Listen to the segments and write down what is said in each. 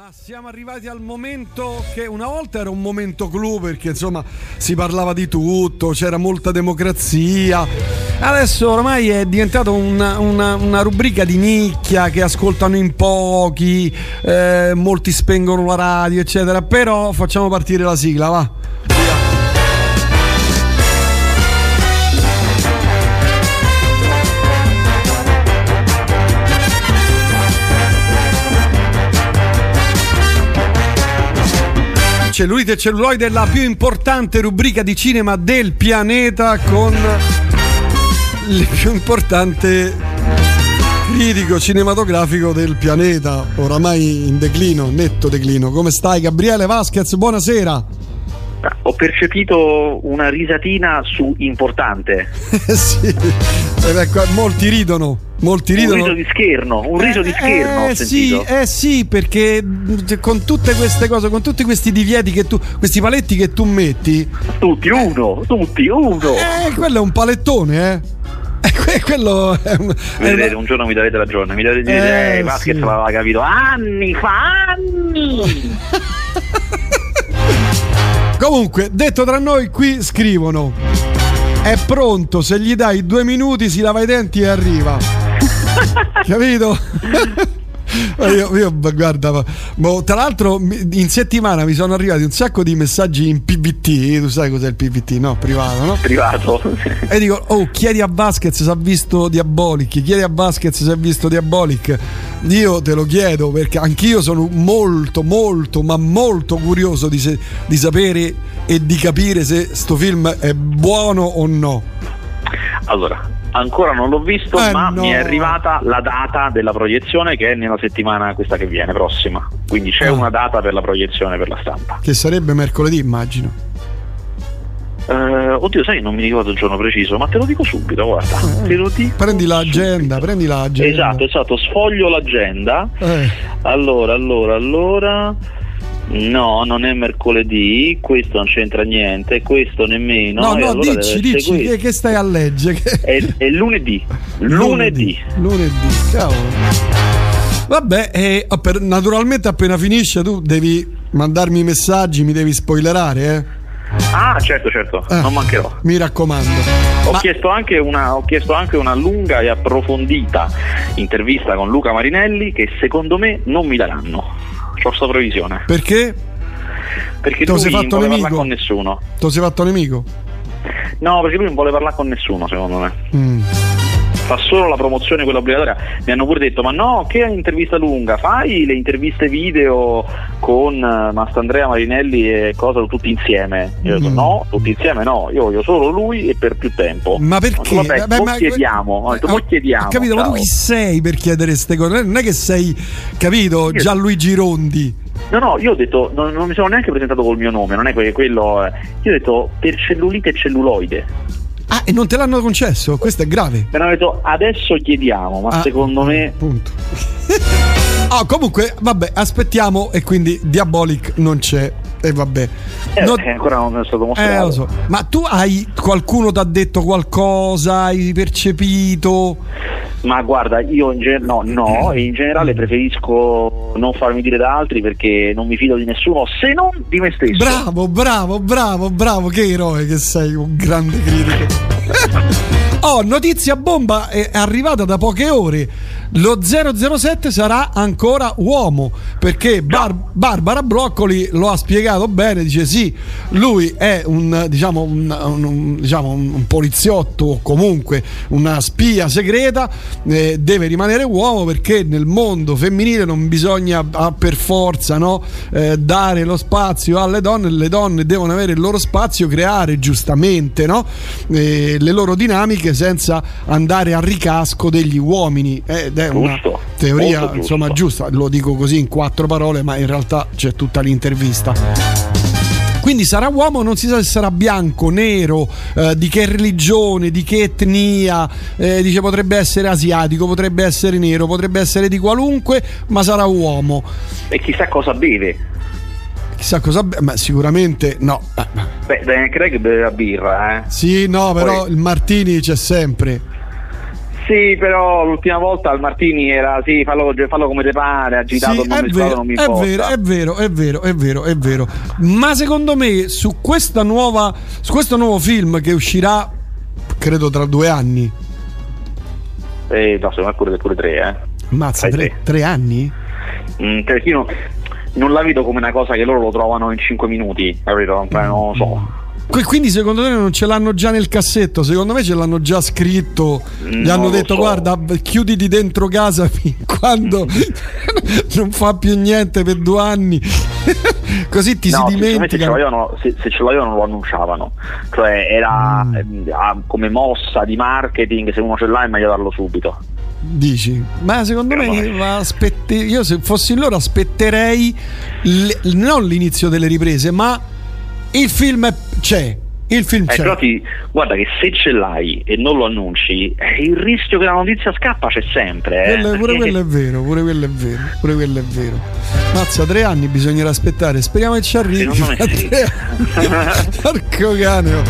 Ma siamo arrivati al momento che una volta era un momento clou perché insomma si parlava di tutto, c'era molta democrazia. Adesso ormai è diventata una, una, una rubrica di nicchia che ascoltano in pochi, eh, molti spengono la radio, eccetera. Però facciamo partire la sigla, va. Cellulite e celluloide, la più importante rubrica di cinema del pianeta con il più importante critico cinematografico del pianeta, oramai in declino, netto declino. Come stai Gabriele Vasquez? Buonasera. Ho percepito una risatina su importante. sì, ecco, molti ridono. Molti ridono. Un riso di scherno, un riso di scherno. Eh, sì, eh sì, perché con tutte queste cose, con tutti questi divieti che tu, questi paletti che tu metti. Tutti uno, tutti uno. Eh, quello è un palettone, eh. Eh, quello è un, Vedrete, un giorno mi darete ragione, mi darete dire, eh, Vasquez sì. l'aveva capito anni fa, anni. Comunque, detto tra noi, qui scrivono: È pronto, se gli dai due minuti si lava i denti e arriva. Capito? Io, io, guarda, boh, tra l'altro in settimana mi sono arrivati un sacco di messaggi in PVT, tu sai cos'è il PVT, no? Privato, no? Privato. E dico, oh, chiedi a Vasquez se ha visto Diabolic, chiedi a Vasquez se ha visto Diabolic. Io te lo chiedo perché anch'io sono molto, molto, ma molto curioso di, se, di sapere e di capire se sto film è buono o no. Allora, Ancora non l'ho visto, eh ma no. mi è arrivata la data della proiezione che è nella settimana questa che viene, prossima. Quindi c'è ah. una data per la proiezione per la stampa. Che sarebbe mercoledì, immagino. Uh, oddio, sai, non mi ricordo il giorno preciso, ma te lo dico subito, guarda. Eh, te lo dico prendi l'agenda, prendi l'agenda. Esatto, esatto, sfoglio l'agenda. Eh. Allora, allora, allora. No, non è mercoledì, questo non c'entra niente, questo nemmeno. No, no, allora dici, dici che, che, stai a leggere. È, è lunedì. lunedì. Lunedì, cavolo. Vabbè, eh, naturalmente appena finisce tu devi mandarmi i messaggi, mi devi spoilerare, eh? Ah, certo, certo, eh, non mancherò. Mi raccomando. Ho, Ma... chiesto una, ho, chiesto anche una, lunga e approfondita intervista con Luca Marinelli che secondo me non mi daranno. Ho questa previsione. Perché? Perché tu sei fatto non nemico? con nessuno. Tu sei fatto nemico? No, perché lui non vuole parlare con nessuno, secondo me. Mm fa solo la promozione quella obbligatoria. Mi hanno pure detto: Ma no, che intervista lunga? Fai le interviste video con eh, Mastandrea Marinelli e cosa tutti insieme? Io ho detto: mm. No, tutti insieme no, io voglio solo lui e per più tempo. Ma perché? Detto, Vabbè, Vabbè, ma... chiediamo. Ho detto, ho, chiediamo. Ho capito, ciao. ma tu chi sei per chiedere queste cose? Non è che sei, capito, Gianluigi Rondi. No, no, io ho detto, non, non mi sono neanche presentato col mio nome, non è quello. Eh. Io ho detto per cellulite e celluloide. Ah, e non te l'hanno concesso? Questo è grave. Mi hanno detto adesso chiediamo, ma ah, secondo me. Punto. oh, comunque, vabbè, aspettiamo e quindi Diabolic non c'è. E vabbè. Eh, non... eh, ancora non è stato mostrato. Eh, so. Ma tu hai qualcuno ti ha detto qualcosa? Hai percepito? Ma guarda, io in, ge- no, no, in generale preferisco non farmi dire da altri perché non mi fido di nessuno se non di me stesso. Bravo, bravo, bravo, bravo, che eroe che sei, un grande critico. Oh, notizia bomba è arrivata da poche ore. Lo 007 sarà ancora uomo perché Bar- Barbara Broccoli lo ha spiegato bene. Dice: Sì, lui è un, diciamo, un, un, diciamo, un poliziotto o comunque una spia segreta. Eh, deve rimanere uomo perché nel mondo femminile non bisogna ah, per forza no, eh, dare lo spazio alle donne. Le donne devono avere il loro spazio, creare giustamente no, eh, le loro dinamiche senza andare a ricasco degli uomini ed è una giusto, teoria insomma giusta, lo dico così in quattro parole, ma in realtà c'è tutta l'intervista. Quindi sarà uomo, non si sa se sarà bianco, nero, eh, di che religione, di che etnia, eh, dice potrebbe essere asiatico, potrebbe essere nero, potrebbe essere di qualunque, ma sarà uomo. E chissà cosa beve. Chissà cosa beve, ma sicuramente no. Beh, Daniel Craig beve la birra, eh. Sì, no, però Poi... il Martini c'è sempre. Sì, però l'ultima volta al Martini era sì, fallo, fallo come te pare, agitato, sì, non, è vero, non mi è vero, è vero, è vero, è vero, è vero. Ma secondo me su questa nuova su questo nuovo film che uscirà credo tra due anni. Eh, no, me pure, pure tre, eh. Mazza, tre, tre, anni? Mm, perché io non la vedo come una cosa che loro lo trovano in cinque minuti, capito? Non lo so. Quindi secondo te non ce l'hanno già nel cassetto? Secondo me ce l'hanno già scritto. Gli non hanno detto so. guarda chiuditi dentro casa fin quando non fa più niente per due anni. Così ti no, si dimentica. Se ce, se, se ce l'avevano lo annunciavano. Cioè era mm. eh, come mossa di marketing, se uno ce l'ha è meglio darlo subito. Dici? Ma secondo me aspetti, io se fossi loro aspetterei l- non l'inizio delle riprese, ma il film c'è. Il film eh, c'è. Però ti, guarda che se ce l'hai e non lo annunci, eh, il rischio che la notizia scappa c'è sempre. Eh. Quello, pure quello è vero, pure quello è vero, pure quello è vero. Mazza, tre anni bisognerà aspettare. Speriamo che ci arrivi. Secondo me sì. Porco cane, oh.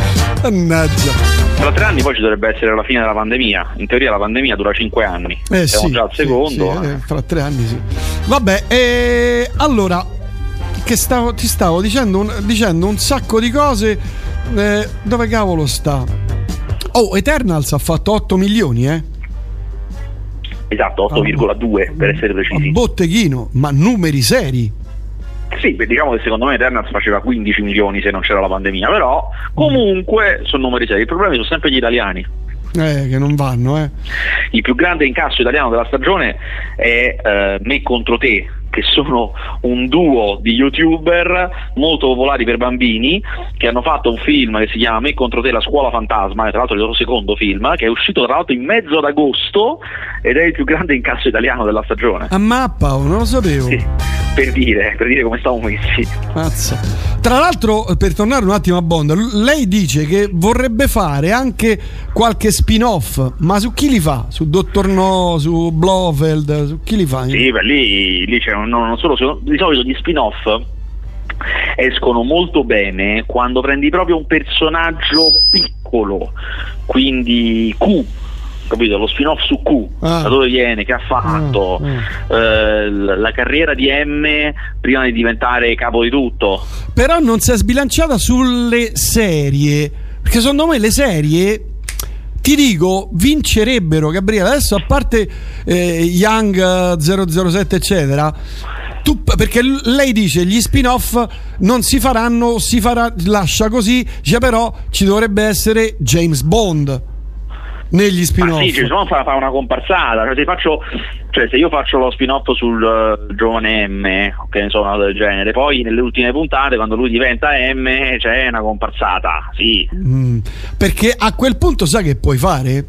mannaggia. Tra tre anni poi ci dovrebbe essere la fine della pandemia. In teoria la pandemia dura cinque anni. Eh, Siamo sì, già al secondo. Sì, sì, eh, fra tre anni sì. Vabbè, eh, allora che stavo, ti stavo dicendo un, dicendo un sacco di cose. Eh, dove cavolo sta? Oh, Eternals ha fatto 8 milioni, eh? Esatto, 8,2 per essere precisi. Botteghino, ma numeri seri. Sì, diciamo che secondo me Eternals faceva 15 milioni se non c'era la pandemia, però comunque sono numeri seri. I problemi sono sempre gli italiani. Eh, che non vanno, eh. Il più grande incasso italiano della stagione è eh, Me contro te, che sono un duo di youtuber molto popolari per bambini che hanno fatto un film che si chiama Me contro te la scuola fantasma, tra l'altro il loro secondo film, che è uscito tra l'altro in mezzo ad agosto ed è il più grande incasso italiano della stagione. A mappa, non lo sapevo. Sì, per dire, per dire come stavamo messi. Mazza. Tra l'altro, per tornare un attimo a Bond, lei dice che vorrebbe fare anche qualche spin-off, ma su chi li fa? Su Dottor No, su Blofeld, su chi li fa? Sì, beh, lì, lì c'è un, non solo, di solito gli spin-off escono molto bene quando prendi proprio un personaggio piccolo, quindi Q capito? Lo spin-off su Q, ah. da dove viene, che ha fatto, ah. Eh, la carriera di M prima di diventare capo di tutto. Però non si è sbilanciata sulle serie, perché secondo me le serie ti dico, vincerebbero Gabriele. Adesso a parte eh, Young 007, eccetera, tu, perché lei dice gli spin-off non si faranno, si farà, lascia così, dice però ci dovrebbe essere James Bond negli spin-off. Ah, sì, James Bond fa, fa una comparsata, cioè se, faccio, cioè se, io faccio lo spin-off sul uh, giovane M, che ne so, una del genere, poi nelle ultime puntate quando lui diventa M c'è una comparsata, sì. Mm, perché a quel punto sai che puoi fare?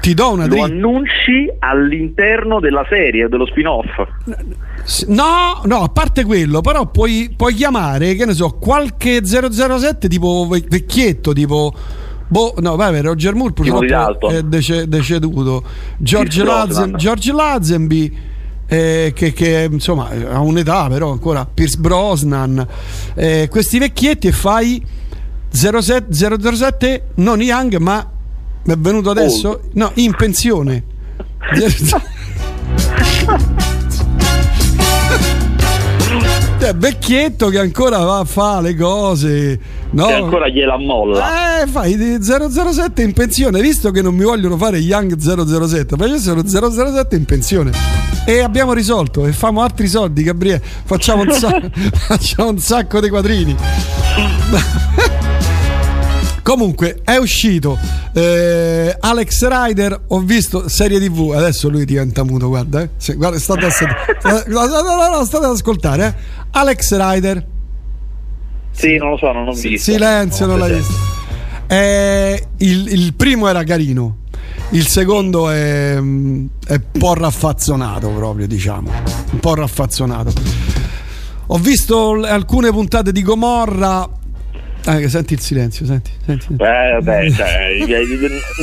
Ti do una Lo annunci all'interno della serie, dello spin-off. No, no, a parte quello, però puoi, puoi chiamare, che ne so, qualche 007 tipo vecchietto, tipo... Boh, no, vabbè, Roger Moore purtroppo è dece- deceduto. George, Lazen- George Lazenby, eh, che, che, insomma ha un'età, però ancora Pierce Brosnan. Eh, questi vecchietti e fai 07, 007 non Young, ma è venuto adesso? Oh. No, in pensione. Cioè, vecchietto che ancora va a fare le cose. No? Che ancora gliela molla. Eh, fai 007 in pensione. Visto che non mi vogliono fare Young 007, ma io sono 007 in pensione. E abbiamo risolto. E famo altri soldi, Gabriele. Facciamo un, sa- facciamo un sacco di quadrini. Comunque è uscito eh, Alex Rider. Ho visto serie TV. Adesso lui diventa muto. Guarda, eh. Se, guarda state, a, state, no, no, no, state ad ascoltare. Eh. Alex Rider. Sì, non lo so, non ho visto. Silenzio, non, non l'hai visto. Eh, il, il, primo era carino. Il secondo è, è un po' raffazzonato proprio, diciamo. Un po' raffazzonato. Ho visto alcune puntate di Gomorra Ah, senti il silenzio, senti. senti. Beh, vabbè, cioè,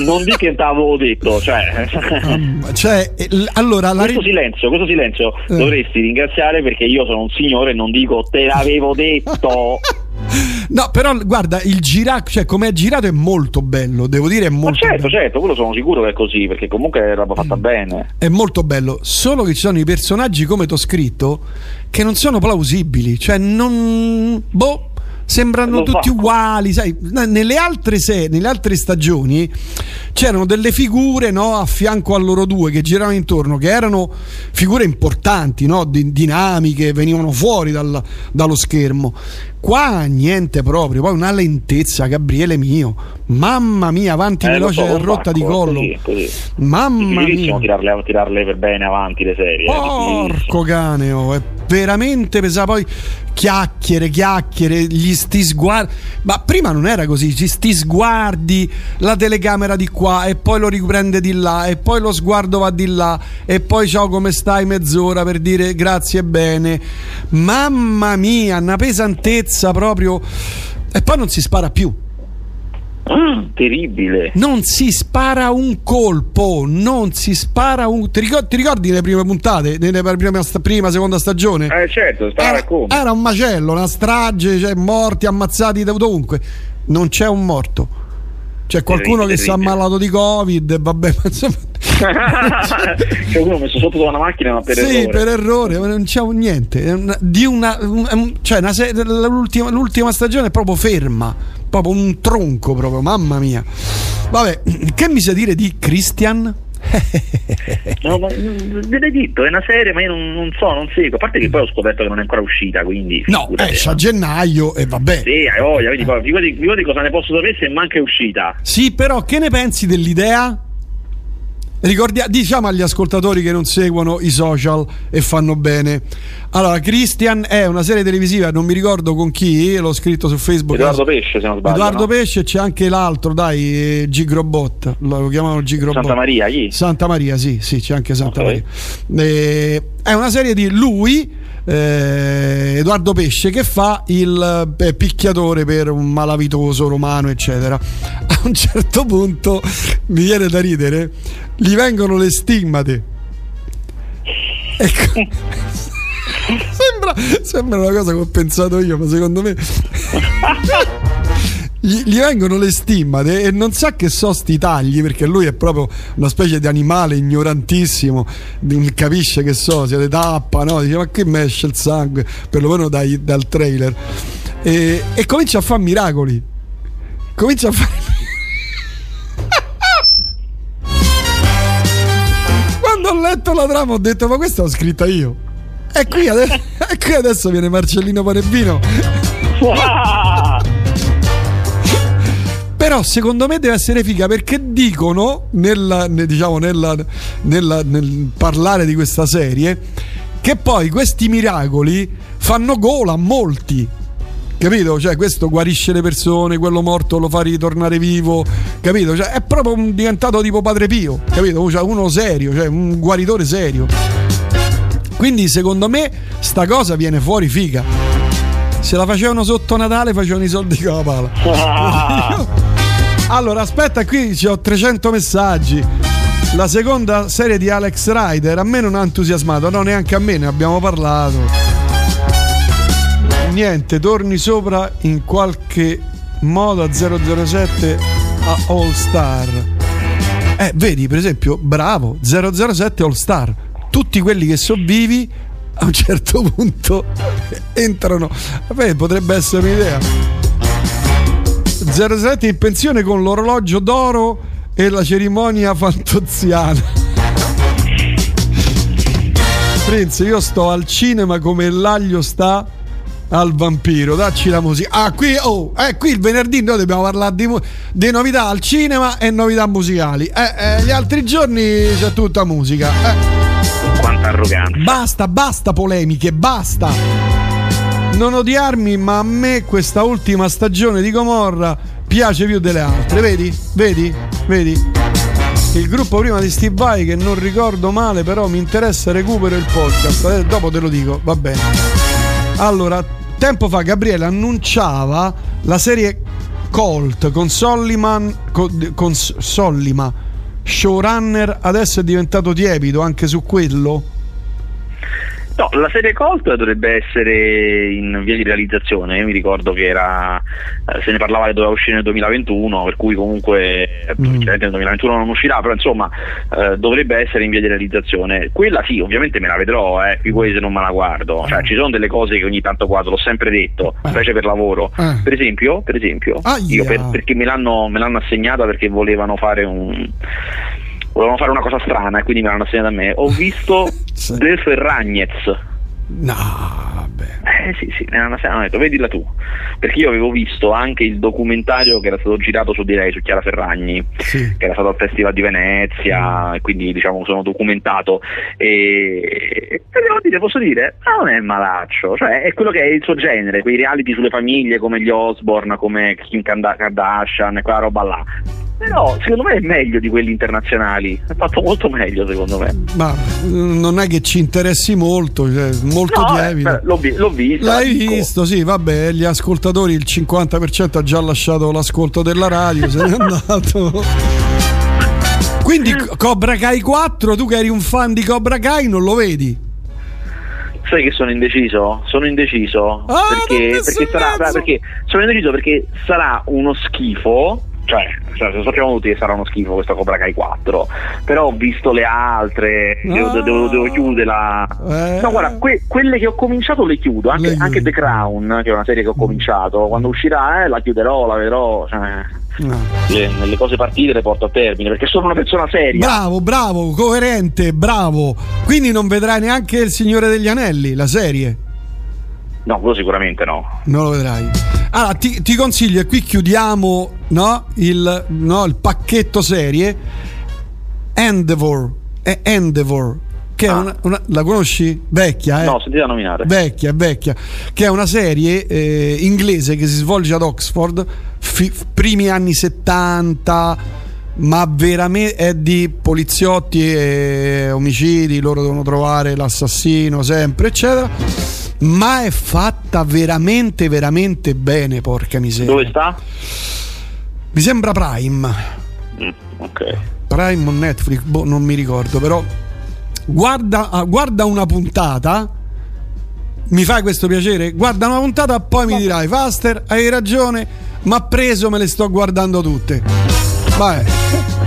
non di che t'avevo detto, cioè. Um, cioè allora, questo, ri- silenzio, questo silenzio eh. dovresti ringraziare perché io sono un signore e non dico te l'avevo detto. no, però guarda, il girato, cioè come è girato è molto bello, devo dire è molto Ma certo, bello. certo, quello sono sicuro che è così, perché comunque è roba fatta bene. È molto bello, solo che ci sono i personaggi come t'ho scritto che non sono plausibili, cioè non boh sembrano Lo tutti fa. uguali, sai, nelle altre, se- nelle altre stagioni c'erano delle figure no, a fianco a loro due che giravano intorno, che erano figure importanti, no, di- dinamiche, venivano fuori dal- dallo schermo. Qua niente proprio, poi una lentezza, Gabriele mio, mamma mia, avanti Eh, lo veloce so, rotta di collo. così, così. Mamma mia. tirarle, tirarle per bene avanti le serie. eh. Porco cane, oh, è veramente pesante. Poi chiacchiere, chiacchiere, gli sti sguardi. Ma prima non era così, ci sti sguardi, la telecamera di qua e poi lo riprende di là e poi lo sguardo va di là e poi ciao come stai mezz'ora per dire grazie e bene. Mamma mia, una pesantezza proprio. E poi non si spara più. Ah, terribile. Non si spara un colpo, non si spara un. Ti ricordi, ti ricordi le prime puntate? Nelle prima, prima seconda stagione? Eh certo, sta Era, come. era un macello, una strage, cioè morti, ammazzati da dovunque. Non c'è un morto. C'è qualcuno Terribile, che si è terribile. ammalato di Covid, vabbè, ma insomma. cioè uno messo sotto da una macchina ma per sì, errore. per errore, ma non c'è un niente. Una- di una, un- cioè una se- l'ultima, l'ultima stagione è proprio ferma, proprio un tronco, proprio, mamma mia. Vabbè, che mi sa dire di Christian? No, ma mm, ve l'hai detto, è una serie, ma io non, non so, non seguo. A parte che poi ho scoperto che non è ancora uscita, quindi. No, esce a ma- gennaio e vabbè. Sì, hai voglia, figurati, figurati cosa ne posso sapere se manca è uscita. Sì, però che ne pensi dell'idea? Ricordia- diciamo agli ascoltatori che non seguono i social e fanno bene. Allora, Christian è una serie televisiva, non mi ricordo con chi, l'ho scritto su Facebook. Edoardo Pesce, se non sbaglio. Edoardo no? Pesce c'è anche l'altro, dai, eh, Gigrobot, lo chiamano Gigrobot. Santa Maria, chi? Santa Maria, sì, sì, c'è anche Santa Ok. Maria. Eh, è una serie di lui, eh, Edoardo Pesce, che fa il eh, picchiatore per un malavitoso romano, eccetera. A un certo punto mi viene da ridere, gli vengono le stimmate. Ecco. sembra, sembra una cosa che ho pensato io, ma secondo me gli, gli vengono le stimmate e non sa che so sti tagli perché lui è proprio una specie di animale ignorantissimo capisce che so se le tappa no? dice ma che me esce il sangue? Perlomeno dai- dal trailer. E, e comincia a fare miracoli. Comincia a fare quando ho letto la trama ho detto ma questa l'ho scritta io. E qui, ade- e qui adesso viene Marcellino Parebino Però secondo me deve essere figa perché dicono nella, ne- diciamo, nella- nella- nel parlare di questa serie che poi questi miracoli fanno gola a molti. Capito? Cioè, questo guarisce le persone, quello morto lo fa ritornare vivo, capito? Cioè, è proprio un- diventato tipo Padre Pio, capito? Cioè, uno serio, cioè un guaritore serio. Quindi, secondo me, sta cosa viene fuori figa. Se la facevano sotto Natale, facevano i soldi con la pala. Allora, aspetta, qui ci ho 300 messaggi. La seconda serie di Alex Rider a me non ha entusiasmato, no, neanche a me, ne abbiamo parlato. Niente, torni sopra in qualche modo a 007 a All Star. Eh, vedi, per esempio, bravo, 007 All Star. Tutti quelli che sono vivi a un certo punto entrano. Vabbè, potrebbe essere un'idea. 07 in pensione con l'orologio d'oro e la cerimonia fantoziana. Prince, io sto al cinema come l'aglio sta al vampiro. Dacci la musica. Ah, qui, oh, eh, qui il venerdì noi dobbiamo parlare di, di novità al cinema e novità musicali. Eh, eh, gli altri giorni c'è tutta musica. Eh. Arroganza. Basta, basta polemiche, basta. Non odiarmi, ma a me questa ultima stagione di Gomorra piace più delle altre. Vedi? Vedi? Vedi? Il gruppo prima di Steve Vai che non ricordo male, però mi interessa recupero il podcast. Eh, dopo te lo dico, va bene. Allora, tempo fa Gabriele annunciava la serie Colt con Solliman con, con Sollima showrunner adesso è diventato tiepido anche su quello No, la serie Colt dovrebbe essere in via di realizzazione, io mi ricordo che era, eh, se ne parlava che doveva uscire nel 2021, per cui comunque mm. nel 2021 non uscirà, però insomma eh, dovrebbe essere in via di realizzazione. Quella sì, ovviamente me la vedrò, eh, qui se non me la guardo, cioè ci sono delle cose che ogni tanto guardo, l'ho sempre detto, eh. specie per lavoro. Eh. Per esempio, per esempio ah, io per, perché me l'hanno, me l'hanno assegnata perché volevano fare un volevano fare una cosa strana e quindi me l'hanno assegnata a me. Ho visto De Ferragnez. No, vabbè. Eh sì, sì, l'hanno assegnato, hanno detto, vedila tu. Perché io avevo visto anche il documentario che era stato girato su di lei, su Chiara Ferragni, sì. che era stato al Festival di Venezia, mm. e quindi diciamo sono documentato. E, e devo dire, posso dire, non è malaccio, cioè è quello che è il suo genere, quei reality sulle famiglie come gli Osborne, come Kim Kardashian, quella roba là però secondo me è meglio di quelli internazionali. È fatto molto meglio secondo me. Ma mm, non è che ci interessi molto cioè, molto no, lievito eh, l'ho, l'ho visto l'hai dico. visto? Sì vabbè gli ascoltatori il 50% ha già lasciato l'ascolto della radio se n'è andato. Quindi Cobra Kai 4 tu che eri un fan di Cobra Kai non lo vedi? Sai che sono indeciso? Sono indeciso. Ah, perché, perché, sarà, perché sono indeciso perché sarà uno schifo cioè, cioè sappiamo tutti che sarà uno schifo questa Cobra Kai 4 però ho visto le altre devo, ah. devo, devo chiuderla eh. no guarda que- quelle che ho cominciato le chiudo anche, le anche The Crown che è una serie che ho cominciato quando uscirà eh, la chiuderò la vedrò cioè, no. le, le, cose partite le porto a termine perché sono una persona seria bravo bravo coerente bravo quindi non vedrai neanche il Signore degli Anelli la serie No, quello sicuramente no. Non lo vedrai. Allora, ti, ti consiglio, e qui chiudiamo no, il, no, il, pacchetto serie. Endeavor. È Endeavor. Che ah. è una, una, la conosci? Vecchia, eh? No, sentita nominare. Vecchia, vecchia. Che è una serie eh, inglese che si svolge ad Oxford, fi, primi anni 70 ma veramente è di poliziotti e omicidi, loro devono trovare l'assassino sempre, eccetera ma è fatta veramente veramente bene porca miseria. Dove sta? mi sembra Prime. Mm, ok. Prime o Netflix boh, non mi ricordo però guarda, ah, guarda una puntata. Mi fai questo piacere? Guarda una puntata poi mi dirai Faster hai ragione ma preso me le sto guardando tutte. Vai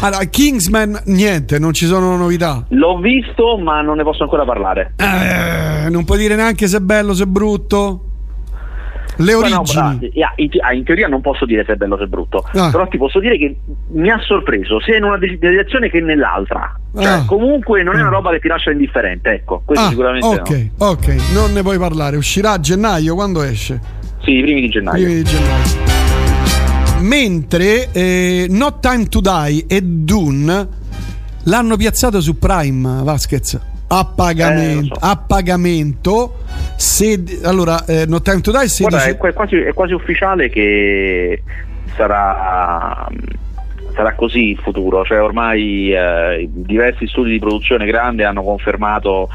allora, Kingsman, niente, non ci sono novità. L'ho visto, ma non ne posso ancora parlare. Eh, non puoi dire neanche se è bello, se è brutto. Le origini. No, ah, in, teoria non posso dire se è bello o se è brutto, ah. però ti posso dire che mi ha sorpreso sia in una direzione che nell'altra. Cioè, ah. comunque non è una mm. roba che ti lascia indifferente, ecco, questo ah, sicuramente Ok, no. ok, non ne puoi parlare. Uscirà a gennaio, quando esce? Sì, i primi di gennaio. Primi di gennaio mentre eh, No Time to Die e Dune l'hanno piazzato su Prime Vasquez. A pagamento, eh, so. a pagamento. Se, allora eh, No Time to Die 16... Guarda, è, quasi, è quasi ufficiale che sarà sarà così il futuro, cioè ormai eh, diversi studi di produzione grande hanno confermato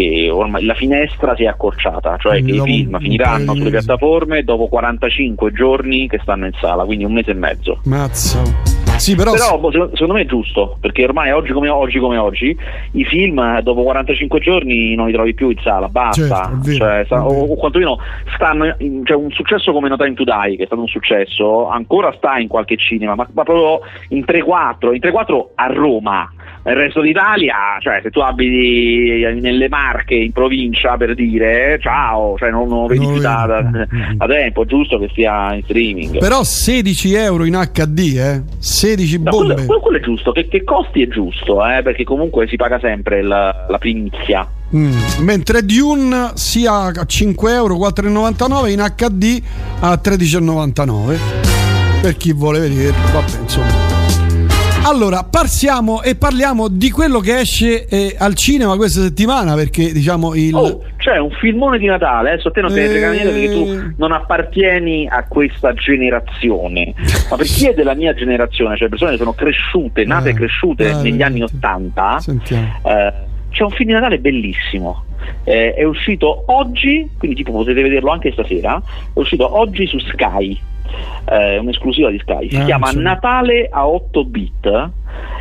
che ormai la finestra si è accorciata, cioè che i film finiranno sulle piattaforme dopo 45 giorni che stanno in sala, quindi un mese e mezzo. Mazza. Sì, però... però boh, secondo me è giusto, perché ormai oggi come oggi, come oggi i film dopo 45 giorni non li trovi più in sala, basta. Certo, cioè, sta, o, o, quantomeno stanno, in, cioè un successo come No Time to Die, che è stato un successo, ancora sta in qualche cinema, ma, ma proprio in 3-4, in 3-4 a Roma nel resto d'Italia, cioè se tu abiti nelle Marche in provincia per dire ciao, cioè non, lo vedi più da, da, da, tempo, giusto che sia in streaming. Però 16 euro in HD, eh? 16 bombe. No, quello, quello, quello, è giusto, che, che, costi è giusto, eh? perché comunque si paga sempre la, la primizia. Mm. Mentre Dune sia a 5 euro 4,99 in HD a 13,99 per chi vuole vedere, vabbè insomma. Allora, passiamo e parliamo di quello che esce eh, al cinema questa settimana perché diciamo il... Oh, c'è un filmone di Natale, adesso a te non te ne frega niente perché tu eh. non appartieni a questa generazione, ma per chi è della mia generazione, cioè persone che sono cresciute, nate e eh, cresciute eh, negli anni Ottanta, eh, c'è un film di Natale bellissimo. Eh, è uscito oggi, quindi tipo potete vederlo anche stasera, è uscito oggi su Sky eh, un'esclusiva di Sky, si ah, chiama sì. Natale a 8 bit.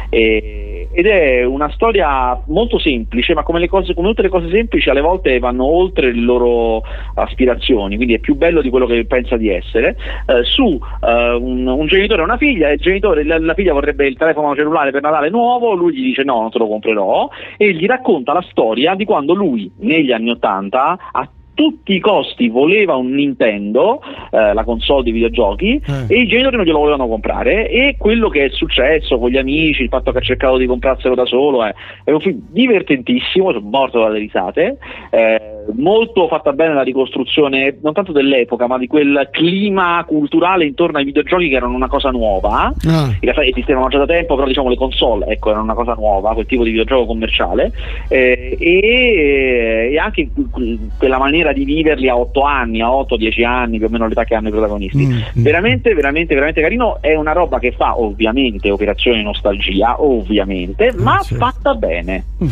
E ed è una storia molto semplice, ma come, cose, come, tutte le cose semplici alle volte vanno oltre le loro aspirazioni, quindi è più bello di quello che pensa di essere, eh, su eh, un, un, genitore e una figlia, genitore, la, la, figlia vorrebbe il telefono cellulare per Natale nuovo, lui gli dice no, non te lo comprerò, e gli racconta la storia di quando lui negli anni Ottanta ha tutti i costi voleva un Nintendo, eh, la console di videogiochi, eh. e i genitori non glielo volevano comprare. E quello che è successo con gli amici, il fatto che ha cercato di comprarselo da solo, è, è un film divertentissimo, sono morto dalle risate. Eh, molto fatta bene la ricostruzione non tanto dell'epoca ma di quel clima culturale intorno ai videogiochi che erano una cosa nuova ah. in realtà esistevano già da tempo però diciamo le console ecco erano una cosa nuova quel tipo di videogioco commerciale eh, e, e, anche quella maniera di viverli a 8 anni a 8-10 anni più o meno l'età che hanno i protagonisti mm, mm. veramente veramente veramente carino è una roba che fa ovviamente operazione nostalgia ovviamente ma certo. fatta bene mm.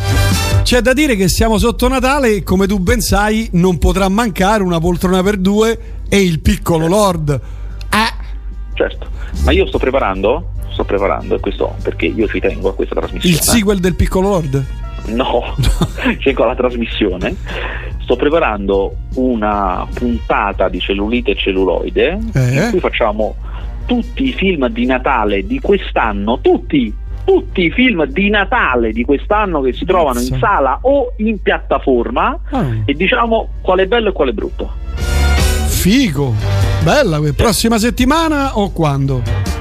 c'è da dire che siamo sotto Natale come tu ben sai, non potrà mancare una poltrona per due e il piccolo certo. Lord. Eh. Certo, ma io sto preparando, sto preparando, e questo perché io ci tengo a questa trasmissione. Il sequel del piccolo Lord? No, tengo alla trasmissione. Sto preparando una puntata di cellulite e celluloide eh? in cui facciamo tutti i film di Natale di quest'anno, tutti tutti i film di Natale di quest'anno che si trovano in sala o in piattaforma ah. e diciamo qual è bello e qual è brutto. Figo, bella, prossima settimana o quando?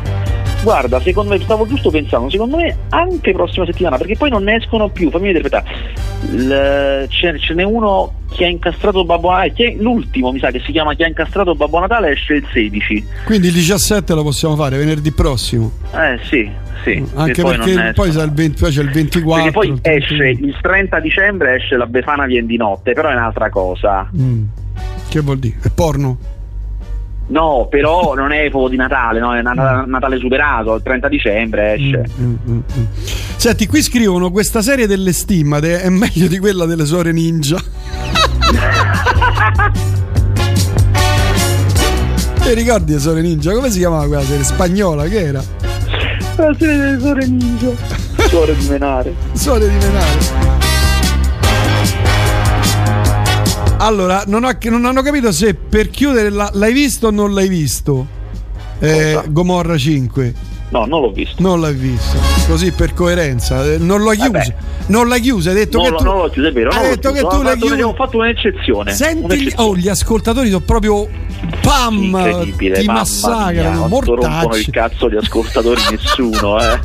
Guarda, secondo me, stavo giusto pensando, secondo me anche prossima settimana, perché poi non ne escono più, fammi vedere, aspetta, ce, ce n'è uno che ha incastrato Babbo Natale, l'ultimo mi sa che si chiama Chi ha incastrato Babbo Natale esce il 16. Quindi il 17 lo possiamo fare, venerdì prossimo. Eh sì, sì. Anche poi perché poi, c'è il, 20, poi c'è il 24. Perché poi il esce il 30 dicembre esce la Befana viene di notte, però è un'altra cosa. Mm. Che vuol dire? È porno? No, però non è proprio di Natale, no? è mm. Natale superato, il 30 dicembre esce. Mm, mm, Senti, qui scrivono questa serie delle stimmate è meglio di quella delle suore ninja. Ti ricordi le suore ninja? Come si chiamava quella serie? Spagnola che era? La serie delle suore ninja. Suore di menare. Suore di menare. Allora, non, ho, non, hanno capito se per chiudere la, l'hai visto o non l'hai visto. Eh, Gomorra 5. No, non l'ho visto. Non l'hai visto. Così per coerenza. Eh, non l'ho chiusa. Non l'hai chiusa. Hai detto non che tu. Non l'ho chiusa, è vero. Hai detto che tu l'hai chiusa. Abbiamo fatto un'eccezione. Senti, un'eccezione. oh, gli ascoltatori sono proprio. Pam! Incredibile, ti massacrano. Non rompono il cazzo di ascoltatori nessuno, eh.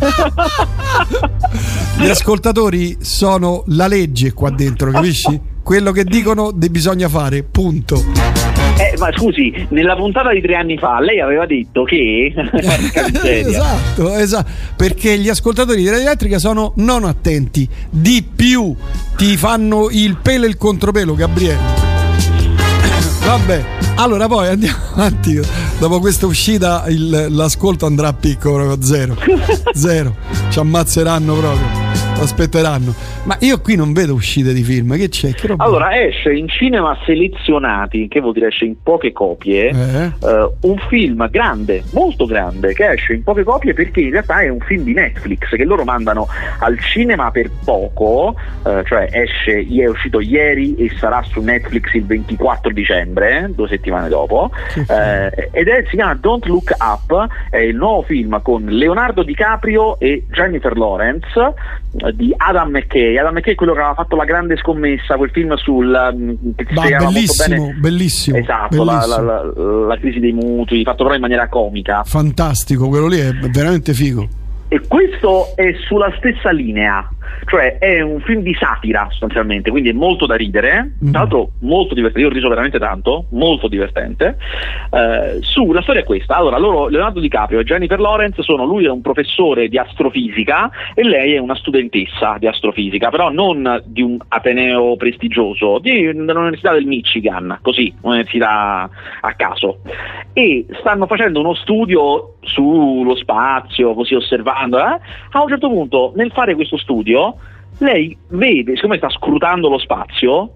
Gli ascoltatori sono la legge qua dentro, capisci? quello che dicono de- bisogna fare, punto. Eh, ma scusi, nella puntata di tre anni fa lei aveva detto che. esatto, esatto, perché gli ascoltatori di Radio Elettrica sono non attenti, di più ti fanno il pelo e il contropelo, Gabriele. Vabbè, allora poi andiamo avanti. Dopo questa uscita il, l'ascolto andrà a piccolo, zero. Zero. Ci ammazzeranno proprio aspetteranno. Ma io qui non vedo uscite di film, che c'è? Che allora esce in cinema selezionati, che vuol dire esce in poche copie, eh. uh, un film grande, molto grande, che esce in poche copie perché in realtà è un film di Netflix che loro mandano al cinema per poco, uh, cioè esce, è uscito ieri e sarà su Netflix il 24 dicembre, due settimane dopo, uh, ed è, si chiama Don't Look Up, è il nuovo film con Leonardo DiCaprio e Jennifer Lawrence di Adam McKay. Adam McKay è quello che aveva fatto la grande scommessa, quel film sul mm, si bellissimo, bellissimo. Esatto, bellissimo. La, la, la, la, crisi dei mutui, fatto però in maniera comica. Fantastico, quello lì è veramente figo. E questo è sulla stessa linea, cioè è un film di satira sostanzialmente, quindi è molto da ridere, mm. tra l'altro molto divertente, io ho riso veramente tanto, molto divertente. Eh, su, la storia è questa, allora loro, Leonardo DiCaprio e Jennifer Lawrence sono, lui è un professore di astrofisica e lei è una studentessa di astrofisica, però non di un ateneo prestigioso, di, dell'Università del Michigan, così, un'università a caso. E stanno facendo uno studio sullo spazio, così osservando, eh? a un certo punto nel fare questo studio lei vede, siccome sta scrutando lo spazio,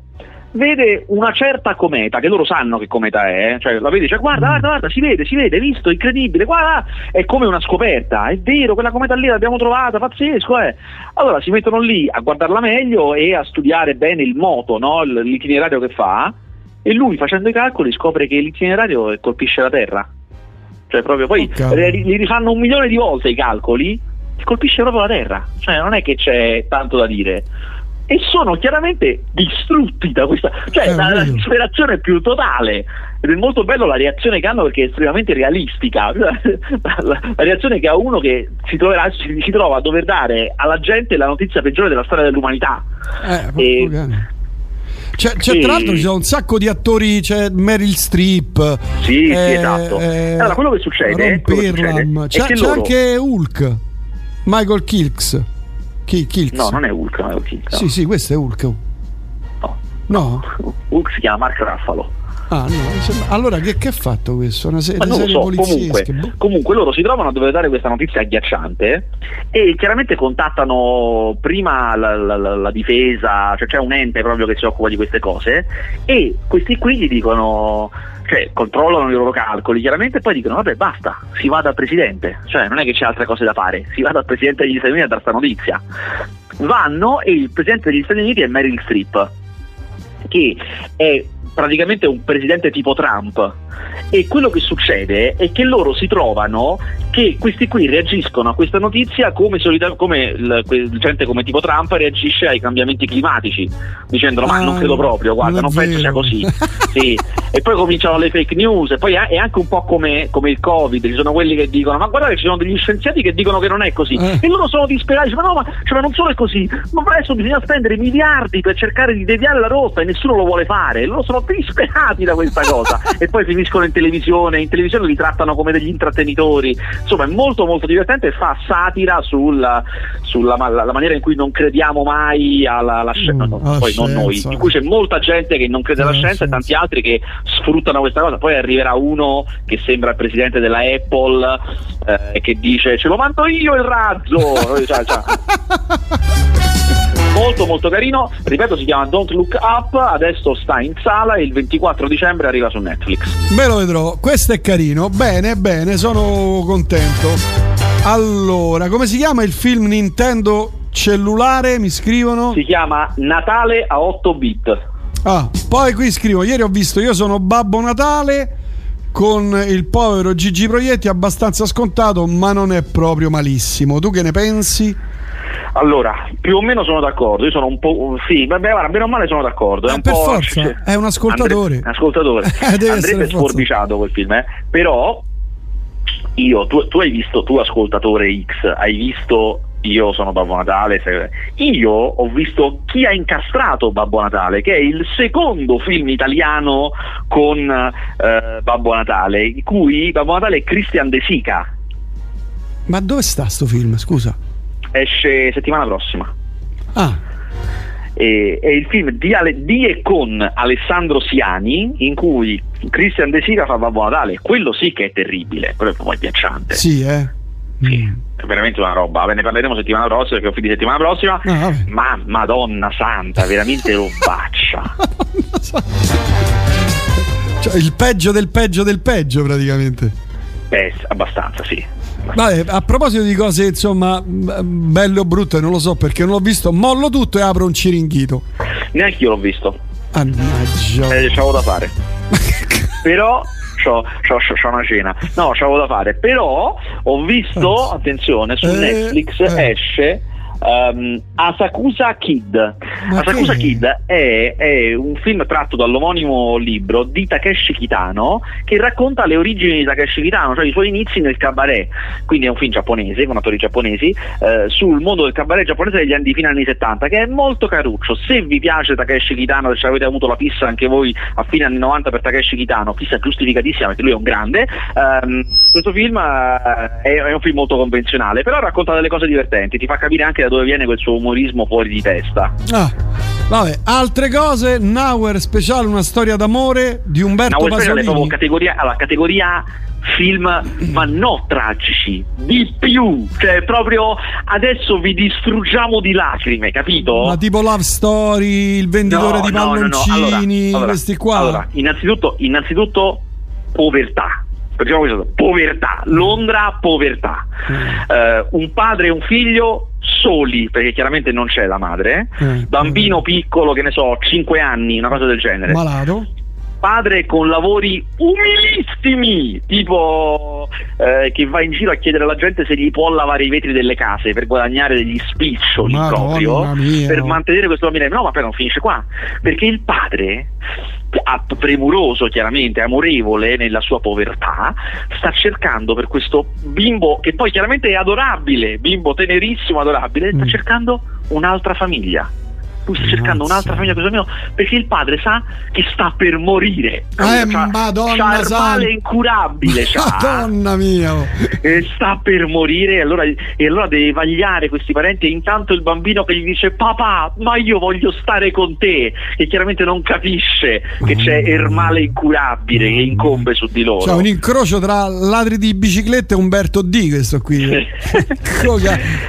vede una certa cometa, che loro sanno che cometa è, eh? cioè la vede, cioè guarda, guarda, guarda, si vede, si vede, visto, incredibile, guarda, è come una scoperta, è vero, quella cometa lì l'abbiamo trovata, pazzesco, eh. Allora si mettono lì a guardarla meglio e a studiare bene il moto, no? l'itinerario che fa, e lui facendo i calcoli scopre che l'itinerario colpisce la Terra. Cioè proprio poi oh, li rifanno un milione di volte i calcoli, colpisce proprio la Terra. Cioè non è che c'è tanto da dire. E sono chiaramente distrutti da questa, cioè eh, la, disperazione più totale. Ed è molto bello la reazione che hanno perché è estremamente realistica. La, la, la reazione che ha uno che si, troverà, si, si, trova a dover dare alla gente la notizia peggiore della storia dell'umanità. Eh, e, c'è, c'è tra l'altro ci sono un sacco di attori, c'è Meryl Streep. Sì, eh, sì esatto. Eh, allora, quello che succede, quello che succede c'è, c'è loro... anche Hulk, Michael Kilks. Chi, Kilks? No, non è Hulk, non è Hulk. Sì, sì, questo è Hulk. No. No? Hulk si chiama Mark Raffalo. Ah, no, allora che, che ha fatto questo? Una serie, Ma non serie so, comunque, boh. comunque, loro si trovano a dover dare questa notizia agghiacciante e chiaramente contattano prima la, la, la, la, difesa, cioè c'è un ente proprio che si occupa di queste cose e questi qui gli dicono, cioè controllano i loro calcoli chiaramente e poi dicono vabbè basta, si va dal presidente, cioè non è che c'è altre cose da fare, si va dal presidente degli Stati Uniti a dare questa notizia. Vanno e il presidente degli Stati Uniti è Meryl Streep che è praticamente un presidente tipo Trump. E quello che succede è che loro si trovano che questi qui reagiscono a questa notizia come, solita- come il, gente come tipo Trump reagisce ai cambiamenti climatici dicendo ah, ma non credo proprio guarda non, non penso sia così. Sì. e poi cominciano le fake news e poi è anche un po' come, come, il covid ci sono quelli che dicono ma guardate ci sono degli scienziati che dicono che non è così. Eh. e loro sono disperati ma no ma, cioè, ma non solo è così ma adesso bisogna spendere miliardi per cercare di deviare la rotta e nessuno lo vuole fare. E loro sono disperati da questa cosa. E poi finiscono in televisione, in televisione li trattano come degli intrattenitori, insomma è molto molto divertente e fa satira sulla, sulla la, maniera in cui non crediamo mai alla, alla scienza, mm, no, poi scienza. non noi, in cui c'è molta gente che non crede alla scienza, scienza e tanti altri che sfruttano questa cosa, poi arriverà uno che sembra il presidente della Apple eh, che dice ce lo mando io il razzo, cioè, cioè. molto molto carino, ripeto si chiama Don't Look Up, adesso sta in sala e il 24 dicembre arriva su Netflix. Me lo vedrò, questo è carino, bene bene, sono contento. Allora, come si chiama il film Nintendo cellulare? Mi scrivono? Si chiama Natale a 8 bit. Ah, poi qui scrivo, ieri ho visto Io sono Babbo Natale con il povero Gigi Proietti abbastanza scontato, ma non è proprio malissimo. Tu che ne pensi? Allora, più o meno sono d'accordo, io sono un po'. Sì, vabbè, guarda, bene o male sono d'accordo. È eh, un per po'. Forza, cioè, è un ascoltatore. Andre, ascoltatore. Eh, Andrebbe sforbiciato quel film, eh? Però io, tu, tu hai visto, tu ascoltatore X, hai visto io sono Babbo Natale. Io ho visto Chi ha incastrato Babbo Natale, che è il secondo film italiano con eh, Babbo Natale, in cui Babbo Natale è Christian De Sica. Ma dove sta sto film? Scusa esce settimana prossima. Ah. E, è il film di, Ale, di, e con Alessandro Siani in cui Christian De Sica fa Babbo Natale. Quello sì che è terribile, quello è poi piacciante. Sì, eh. Sì, mm. è veramente una roba. Ve ne parleremo settimana prossima, perché ho finito settimana prossima. Ah, ma Madonna Santa, veramente robaccia. cioè, il peggio del peggio del peggio, praticamente. Beh, abbastanza, sì. Vabbè, a proposito di cose insomma belle o brutte, non lo so perché non l'ho visto, mollo tutto e apro un ciringhito. Neanche io l'ho visto. Mannaggia. Eh, c'avevo da fare. Però c'ho, c'ho, c'ho, una cena. No, c'avevo da fare. Però ho visto, eh. attenzione, su eh, Netflix eh. esce um, Asakusa Kid. Ma Asakusa che... Kid è, è, un film tratto dall'omonimo libro di Takeshi Kitano che racconta le origini di Takeshi Kitano, cioè i suoi inizi nel cabaret. Quindi è un film giapponese con attori giapponesi eh, sul mondo del cabaret giapponese degli anni fine anni 70 che è molto caruccio. Se vi piace Takeshi Kitano, se avete avuto la fissa anche voi a fine anni 90 per Takeshi Kitano, fissa giustificatissima perché lui è un grande, um, questo film uh, è, è un film molto convenzionale, però racconta delle cose divertenti, ti fa capire anche da dove viene quel suo umorismo fuori di testa. Ah. Vabbè, altre cose, Nauer speciale, una storia d'amore di Umberto Nauer Pasolini. Speciale proprio categoria, alla categoria film, ma no tragici, di più, cioè proprio adesso vi distruggiamo di lacrime, capito? Ma tipo Love Story, il venditore no, di palloncini, no, no, allora, allora, questi qua. Allora, innanzitutto, innanzitutto povertà. Diciamo questo, povertà, Londra, povertà. Mm. Uh, un padre e un figlio soli, perché chiaramente non c'è la madre, mm. bambino piccolo, che ne so, 5 anni, una cosa del genere. Malato padre con lavori umilissimi, tipo eh, che va in giro a chiedere alla gente se gli può lavare i vetri delle case per guadagnare degli spiccioli proprio mia. per mantenere questo bambino. No, ma poi non finisce qua, perché il padre premuroso chiaramente, amorevole nella sua povertà, sta cercando per questo bimbo che poi chiaramente è adorabile, bimbo tenerissimo, adorabile, sta mm. cercando un'altra famiglia sta cercando Mazza. un'altra famiglia così mio perché il padre sa che sta per morire. Eh, c'ha, madonna c'ha incurabile madonna mia. E sta per morire e allora, e allora deve vagliare questi parenti. E intanto il bambino che gli dice papà ma io voglio stare con te. Che chiaramente non capisce che c'è il male incurabile che incombe su di loro. C'è un incrocio tra ladri di biciclette e Umberto D questo qui.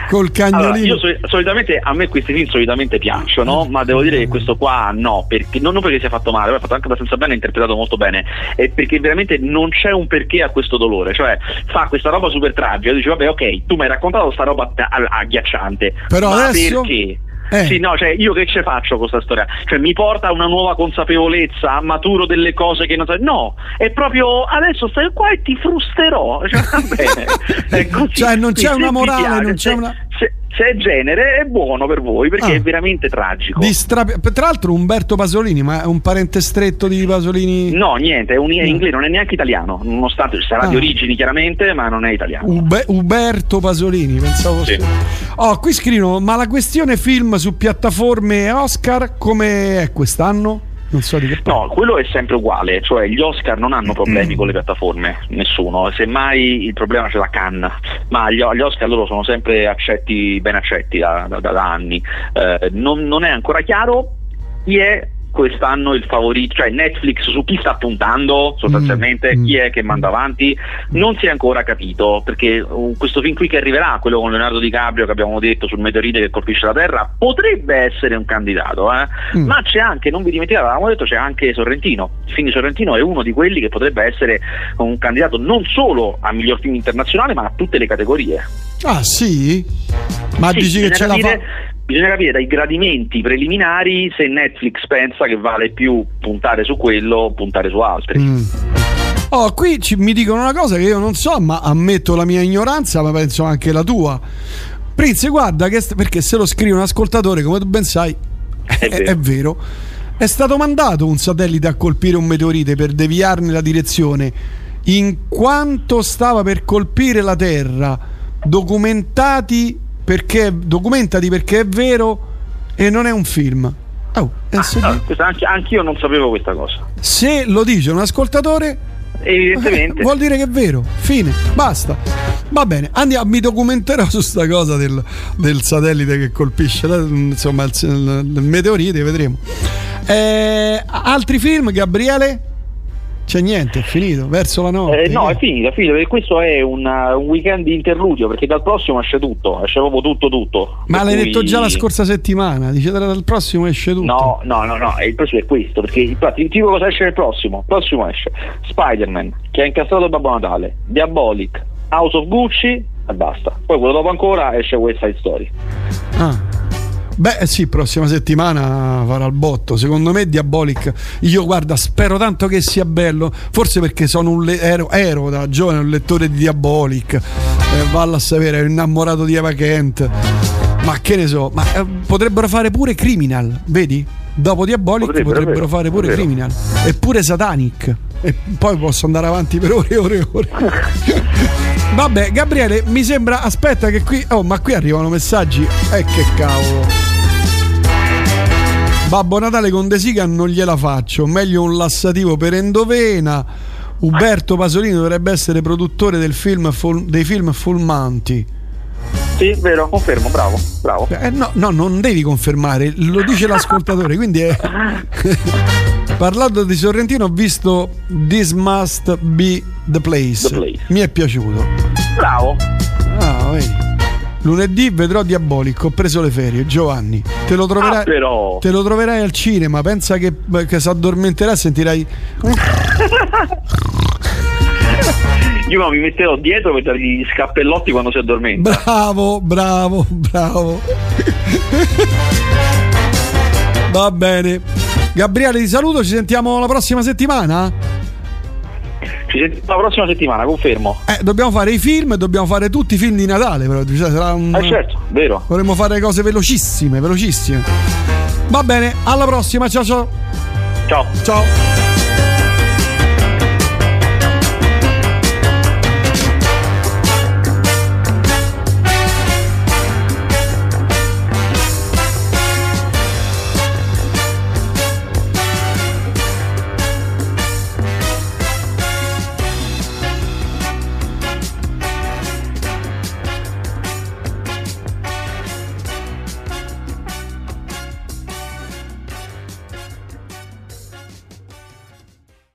Col cagnolino allora, io solitamente a me questi film solitamente piacciono no? Ma devo dire che questo qua no, perché, non, non perché sia fatto male, ma è fatto anche abbastanza bene, è interpretato molto bene, è perché veramente non c'è un perché a questo dolore, cioè fa questa roba super tragica, dici vabbè ok, tu mi hai raccontato questa roba agghiacciante, però ma adesso... perché? Eh. Sì, no, cioè io che ce faccio con questa storia? Cioè mi porta a una nuova consapevolezza, maturo delle cose che non sai. No, è proprio adesso stai qua e ti frusterò. Cioè, va bene. Così, cioè non c'è una morale, non c'è una. Se, è genere è buono per voi perché ah. è veramente tragico. Stra... Tra l'altro Umberto Pasolini, ma è un parente stretto di Pasolini? No, niente, è un in inglese, non è neanche italiano, nonostante sarà ah. di origini chiaramente, ma non è italiano. Ube... Uberto Pasolini, pensavo sì. Oh, qui scrivono, ma la questione film su piattaforme Oscar come è quest'anno? Non so di che No, quello è sempre uguale, cioè gli Oscar non hanno problemi mm. con le piattaforme, nessuno, semmai il problema c'è la Cannes, ma gli, gli Oscar loro sono sempre accetti, ben accetti da, da, da anni. Eh, non, non è ancora chiaro chi è quest'anno il favorito, cioè Netflix su chi sta puntando sostanzialmente, mm. chi è che manda avanti, non si è ancora capito, perché uh, questo film qui che arriverà, quello con Leonardo DiCaprio che abbiamo detto sul meteorite che colpisce la Terra, potrebbe essere un candidato, eh? mm. ma c'è anche, non vi dimenticate, avevamo detto c'è anche Sorrentino, il film di Sorrentino è uno di quelli che potrebbe essere un candidato non solo a miglior film internazionale, ma a tutte le categorie. Ah sì? Ma sì, dici che ce la fa? Bisogna capire dai gradimenti preliminari se Netflix pensa che vale più puntare su quello o puntare su altri. Mm. Oh, qui ci, mi dicono una cosa che io non so, ma ammetto la mia ignoranza, ma penso anche la tua. Prince, guarda che perché se lo scrive un ascoltatore, come tu ben sai, è, è, è vero. È stato mandato un satellite a colpire un meteorite per deviarne la direzione. In quanto stava per colpire la Terra, documentati perché documentati perché è vero e non è un film. Oh, ah, no, anche, io non sapevo questa cosa. Se lo dice un ascoltatore, evidentemente. Eh, vuol dire che è vero. Fine, basta. Va bene, andiamo, mi documenterò su sta cosa del, del satellite che colpisce insomma il, il, il meteorite, vedremo. Eh, altri film, Gabriele? C'è niente, è finito, verso la notte. Eh, no, è finito, è finito, perché questo è un, uh, un, weekend di interludio, perché dal prossimo esce tutto, esce proprio tutto, tutto. Ma l'hai cui... detto già la scorsa settimana, dice dal prossimo esce tutto. No, no, no, no, il prossimo è questo, perché infatti ti dico cosa esce nel prossimo. Il prossimo esce Spider-Man, che ha incastrato Babbo Natale, Diabolic, House of Gucci e basta. Poi quello dopo ancora esce West Side Story. Ah. Beh, sì, prossima settimana farà il botto. Secondo me, Diabolic. Io guarda, spero tanto che sia bello. Forse perché sono un le- ero, ero, da giovane un lettore di Diabolic. Eh, valla a sapere, ero innamorato di Eva Kent. Ma che ne so, ma eh, potrebbero fare pure Criminal, vedi? Dopo Diabolic potrebbero, potrebbero fare pure Criminal. Eppure Satanic. E poi posso andare avanti per ore e ore e ore. Vabbè, Gabriele, mi sembra. Aspetta, che qui. Oh, ma qui arrivano messaggi. Eh, che cavolo. Babbo Natale con De Sica non gliela faccio, meglio un lassativo per endovena. Uberto Pasolini dovrebbe essere produttore del film, dei film Fulmanti. Sì, vero, confermo, bravo, bravo. Eh, no, no, non devi confermare, lo dice l'ascoltatore, quindi è... Parlando di Sorrentino ho visto This Must Be the Place. The place. Mi è piaciuto. Bravo. Ah, vedi. Lunedì vedrò Diabolico, ho preso le ferie, Giovanni. Te lo troverai, Ah, però. te lo troverai al cinema, pensa che, che si addormenterà e sentirai... Io mi metterò dietro per dargli gli scappellotti quando si addormenta. Bravo, bravo, bravo. Va bene. Gabriele, ti saluto, ci sentiamo la prossima settimana? Ci sentiamo la prossima settimana, confermo. Eh, dobbiamo fare i film dobbiamo fare tutti i film di Natale, però cioè, sarà un... Eh certo, vero. Vorremmo fare cose velocissime, velocissime. Va bene, alla prossima, ciao ciao. Ciao. Ciao.